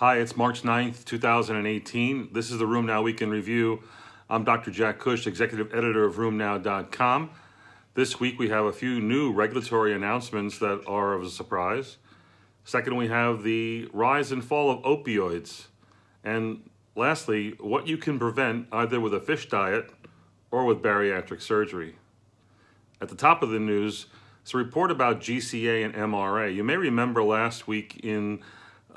Hi, it's March 9th, 2018. This is the RheumNow Week in Review. I'm Dr. Jack Cush, Executive Editor of RheumNow.com. This week we have a few new regulatory announcements that are of a surprise. Second, we have the rise and fall of opioids. And lastly, what you can prevent either with a fish diet or with bariatric surgery. At the top of the news, it's a report about GCA and MRA. You may remember last week in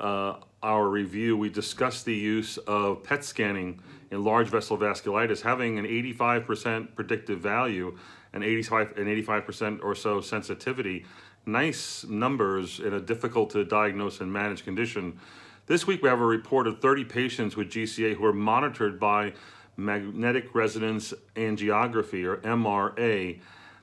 uh, our review, we discussed the use of PET scanning in large vessel vasculitis having an 85% predictive value and 85 and 85% or so sensitivity. Nice numbers in a difficult to diagnose and manage condition. This week we have a report of 30 patients with GCA who are monitored by magnetic resonance angiography or MRA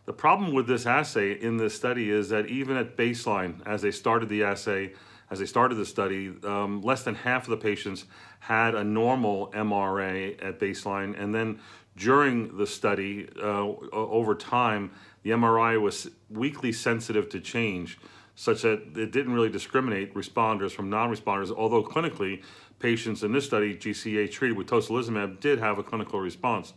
the problem with this assay in this study is that even at baseline, as they started the assay, as they started the study, um, less than half of the patients had a normal MRA at baseline. And then during the study, uh, over time, the MRI was weakly sensitive to change, such that it didn't really discriminate responders from non responders, although clinically, patients in this study, GCA treated with tocilizumab, did have a clinical response.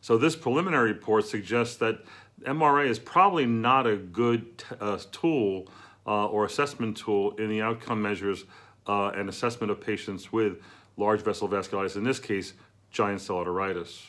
So this preliminary report suggests that MRA is probably not a good uh, tool uh, or assessment tool in the outcome measures uh, and assessment of patients with large vessel vasculitis, in this case, giant cell arteritis.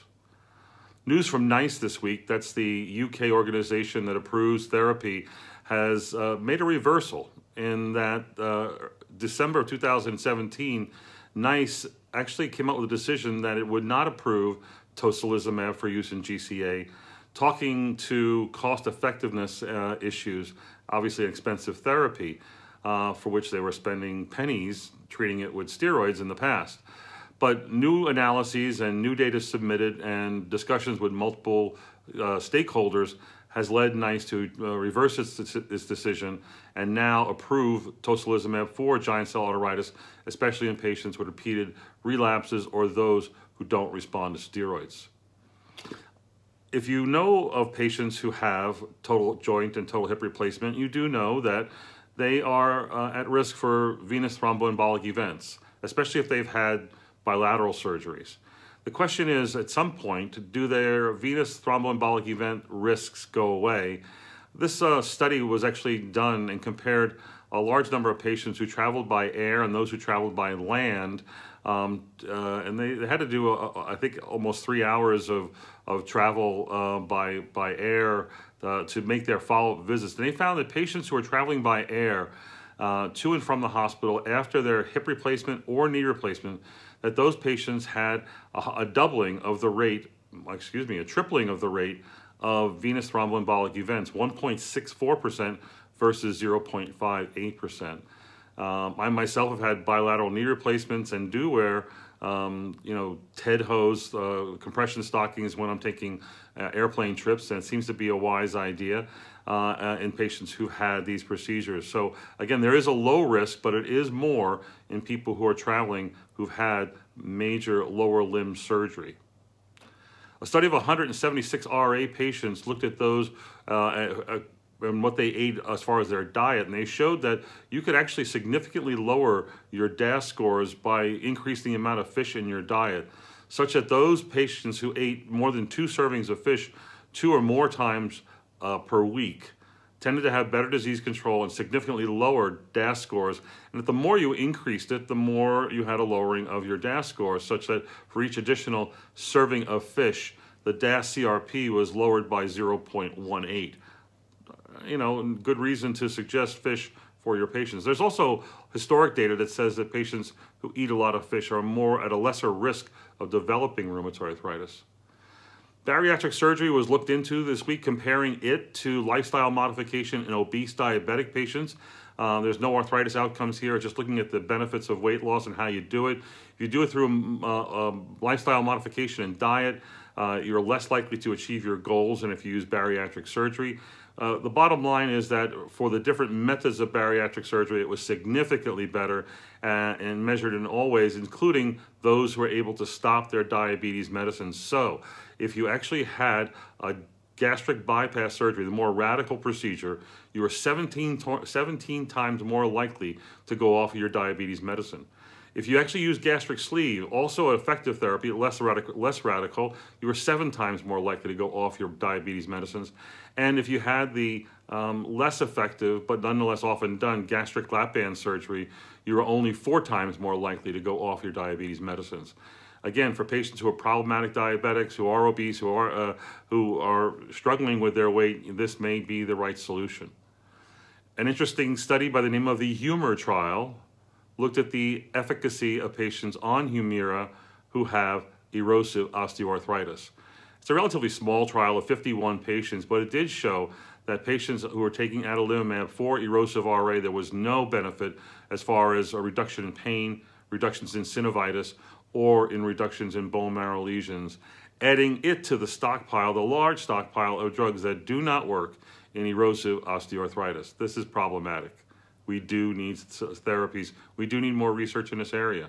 News from NICE this week, that's the UK organization that approves therapy, has uh, made a reversal in that uh, December of 2017, NICE actually came up with a decision that it would not approve tocilizumab for use in GCA talking to cost effectiveness uh, issues, obviously expensive therapy, uh, for which they were spending pennies treating it with steroids in the past. But new analyses and new data submitted and discussions with multiple uh, stakeholders has led NICE to uh, reverse its, its decision and now approve tocilizumab for giant cell arteritis, especially in patients with repeated relapses or those who don't respond to steroids if you know of patients who have total joint and total hip replacement, you do know that they are uh, at risk for venous thromboembolic events, especially if they've had bilateral surgeries. The question is at some point, do their venous thromboembolic event risks go away? This uh, study was actually done and compared a large number of patients who traveled by air and those who traveled by land. Um, uh, and they, they, had to do, a, a, I think, almost three hours of, of travel uh, by, by air uh, to make their follow up visits. And they found that patients who were traveling by air uh, to and from the hospital after their hip replacement or knee replacement, that those patients had a, a doubling of the rate, excuse me, a tripling of the rate of venous thromboembolic events, 1.64% versus 0.58%. Um, I myself have had bilateral knee replacements and do wear, um, you know, TED hose, uh, compression stockings when I'm taking uh, airplane trips, and it seems to be a wise idea uh, uh, in patients who had these procedures. So again, there is a low risk, but it is more in people who are traveling who've had major lower limb surgery. A study of 176 RA patients looked at those uh, and what they ate as far as their diet, and they showed that you could actually significantly lower your DAS scores by increasing the amount of fish in your diet, such that those patients who ate more than two servings of fish two or more times uh, per week tended to have better disease control and significantly lower DAS scores. And that the more you increased it, the more you had a lowering of your DAS scores, such that for each additional serving of fish, the DAS CRP was lowered by 0.18 you know, good reason to suggest fish for your patients. There's also historic data that says that patients who eat a lot of fish are more at a lesser risk of developing rheumatoid arthritis. Bariatric surgery was looked into this week, comparing it to lifestyle modification in obese diabetic patients. Uh, there's no arthritis outcomes here, just looking at the benefits of weight loss and how you do it. If you do it through uh, um, lifestyle modification and diet, uh, you're less likely to achieve your goals than if you use bariatric surgery. Uh, the bottom line is that for the different methods of bariatric surgery, it was significantly better uh, and measured in all ways, including those who were able to stop their diabetes medicines. So, if you actually had a gastric bypass surgery, the more radical procedure, you were 17, 17 times more likely to go off of your diabetes medicine. If you actually use gastric sleeve, also an effective therapy, less radical, less radical, you are seven times more likely to go off your diabetes medicines. And if you had the um, less effective, but nonetheless often done, gastric lap band surgery, you are only four times more likely to go off your diabetes medicines. Again, for patients who are problematic diabetics, who are obese, who are uh, who are struggling with their weight, this may be the right solution. An interesting study by the name of the HUMOR trial looked at the efficacy of patients on Humira who have erosive osteoarthritis. It's a relatively small trial of 51 patients, but it did show that patients who were taking adalimumab for erosive RA, there was no benefit as far as a reduction in pain, reductions in synovitis, or in reductions in bone marrow lesions, adding it to the stockpile, the large stockpile of drugs that do not work in erosive osteoarthritis. This is problematic. We do need therapies. We do need more research in this area.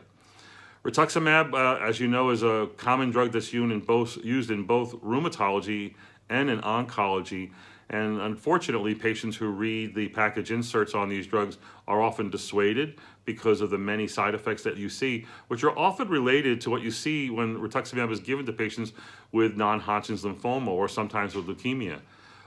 Rituximab, uh, as you know, is a common drug that's used in both, used in both rheumatology and in oncology. And unfortunately, patients who read the package inserts on these drugs are often dissuaded because of the many side effects that you see, which are often related to what you see when rituximab is given to patients with non-Hodgkin's lymphoma or sometimes with leukemia.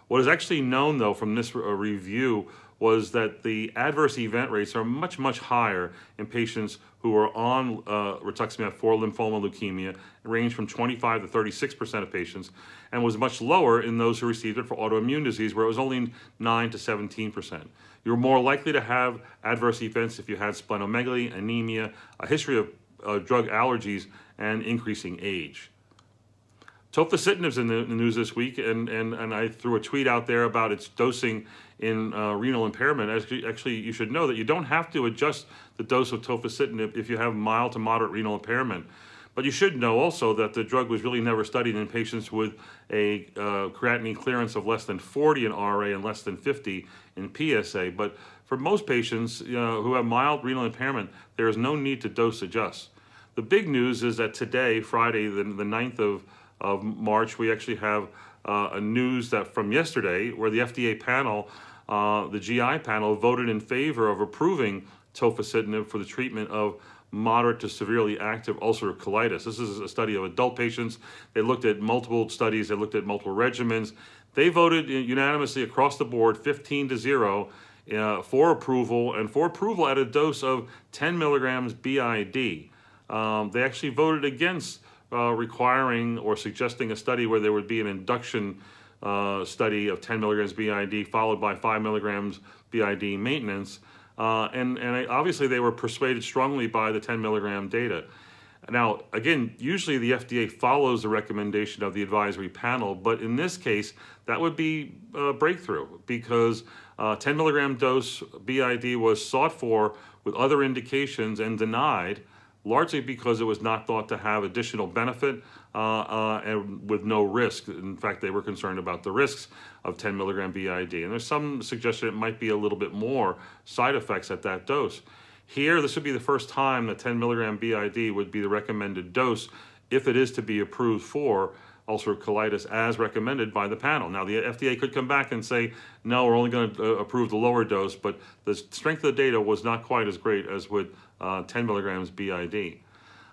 What is actually known, though, from this review was that the adverse event rates are much, much higher in patients who are on uh, rituximab for lymphoma leukemia, range from 25 to 36% of patients, and was much lower in those who received it for autoimmune disease, where it was only 9 to 17%. You're more likely to have adverse events if you had splenomegaly, anemia, a history of uh, drug allergies, and increasing age. Tofacitinib's in the, in the news this week, and, and, and I threw a tweet out there about its dosing in uh, renal impairment. Actually, actually, you should know that you don't have to adjust the dose of tofacitinib if you have mild to moderate renal impairment. But you should know also that the drug was really never studied in patients with a uh, creatinine clearance of less than 40 in RA and less than 50 in PSA. But for most patients you know, who have mild renal impairment, there is no need to dose adjust. The big news is that today, Friday, the, the 9th of of March, we actually have uh, a news that from yesterday where the FDA panel, uh, the GI panel, voted in favor of approving tofacitinib for the treatment of moderate to severely active ulcerative colitis. This is a study of adult patients. They looked at multiple studies, they looked at multiple regimens. They voted unanimously across the board, 15 to 0, uh, for approval, and for approval at a dose of 10 milligrams BID. Um, they actually voted against uh, requiring or suggesting a study where there would be an induction uh, study of 10 milligrams BID followed by 5 milligrams BID maintenance. Uh, and, and obviously, they were persuaded strongly by the 10 milligram data. Now, again, usually the FDA follows the recommendation of the advisory panel, but in this case, that would be a breakthrough because uh, 10 milligram dose BID was sought for with other indications and denied largely because it was not thought to have additional benefit uh, uh, and with no risk. In fact, they were concerned about the risks of 10 milligram BID. And there's some suggestion it might be a little bit more side effects at that dose. Here, this would be the first time that 10 milligram BID would be the recommended dose if it is to be approved for ulcerative colitis as recommended by the panel. Now, the FDA could come back and say, no, we're only going to uh, approve the lower dose, but the strength of the data was not quite as great as with uh, 10 milligrams BID.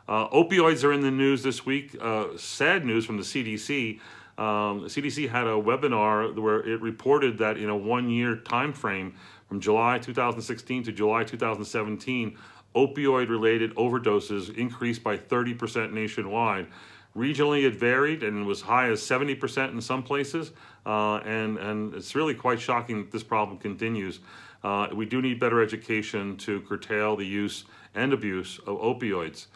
Uh, opioids are in the news this week. Uh, sad news from the CDC. Um, the CDC had a webinar where it reported that in a one-year time frame, from July 2016 to July 2017, opioid-related overdoses increased by 30% nationwide. Regionally, it varied and was high as 70% in some places, uh, and, and it's really quite shocking that this problem continues. Uh, we do need better education to curtail the use and abuse of opioids.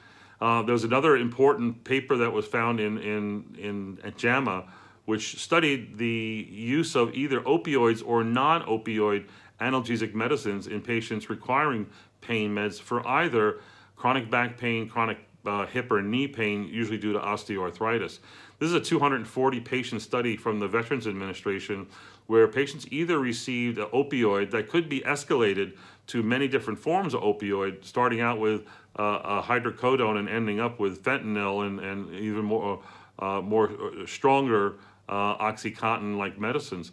Uh, there was another important paper that was found in, in, in JAMA, which studied the use of either opioids or non opioid analgesic medicines in patients requiring pain meds for either chronic back pain, chronic uh, hip or knee pain, usually due to osteoarthritis. This is a 240 patient study from the Veterans Administration where patients either received an opioid that could be escalated to many different forms of opioid, starting out with uh, hydrocodone and ending up with fentanyl and, and even more, uh, more uh, stronger uh, OxyContin like medicines.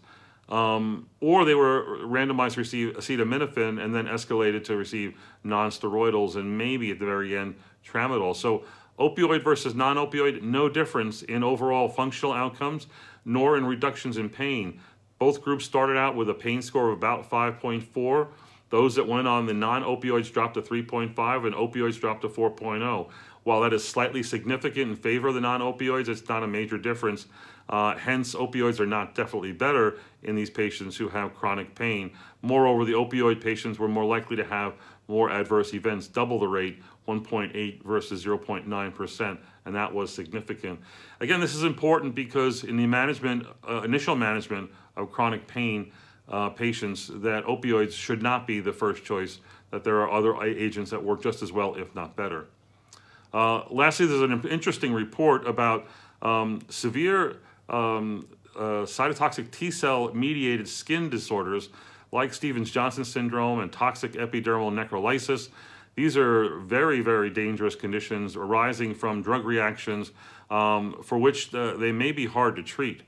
um, or they were randomized to receive acetaminophen and then escalated to receive nonsteroidals and maybe at the very end tramadol. So opioid versus non-opioid, no difference in overall functional outcomes nor in reductions in pain. Both groups started out with a pain score of about 5.4. Those that went on the non-opioids dropped to 3.5 and opioids dropped to 4.0. While that is slightly significant in favor of the non-opioids, it's not a major difference. Uh, hence, opioids are not definitely better in these patients who have chronic pain. Moreover, the opioid patients were more likely to have more adverse events, double the rate, 1.8 versus 0.9%, and that was significant. Again, this is important because in the management, uh, initial management of chronic pain uh, patients, that opioids should not be the first choice, that there are other agents that work just as well, if not better. Uh, lastly, there's an interesting report about um, severe um, uh, cytotoxic T cell mediated skin disorders like Stevens Johnson syndrome and toxic epidermal necrolysis. These are very, very dangerous conditions arising from drug reactions um, for which the, they may be hard to treat.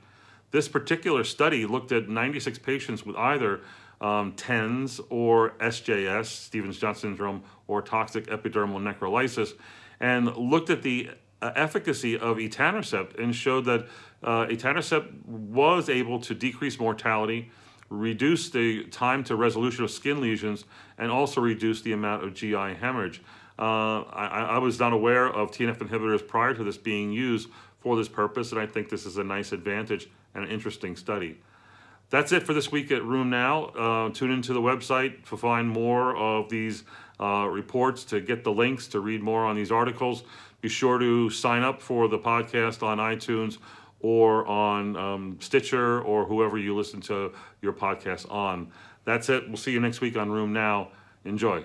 This particular study looked at 96 patients with either um, TENS or SJS, Stevens Johnson syndrome, or toxic epidermal necrolysis, and looked at the uh, efficacy of etanercept and showed that uh, etanercept was able to decrease mortality, reduce the time to resolution of skin lesions, and also reduce the amount of GI hemorrhage. Uh, I, I, was not aware of TNF inhibitors prior to this being used for this purpose, and I think this is a nice advantage and an interesting study. That's it for this week at RheumNow. Uh, tune into the website to find more of these uh, reports, to get the links, to read more on these articles. Be sure to sign up for the podcast on iTunes or on um, Stitcher or whoever you listen to your podcast on. That's it. We'll see you next week on RheumNow. Enjoy.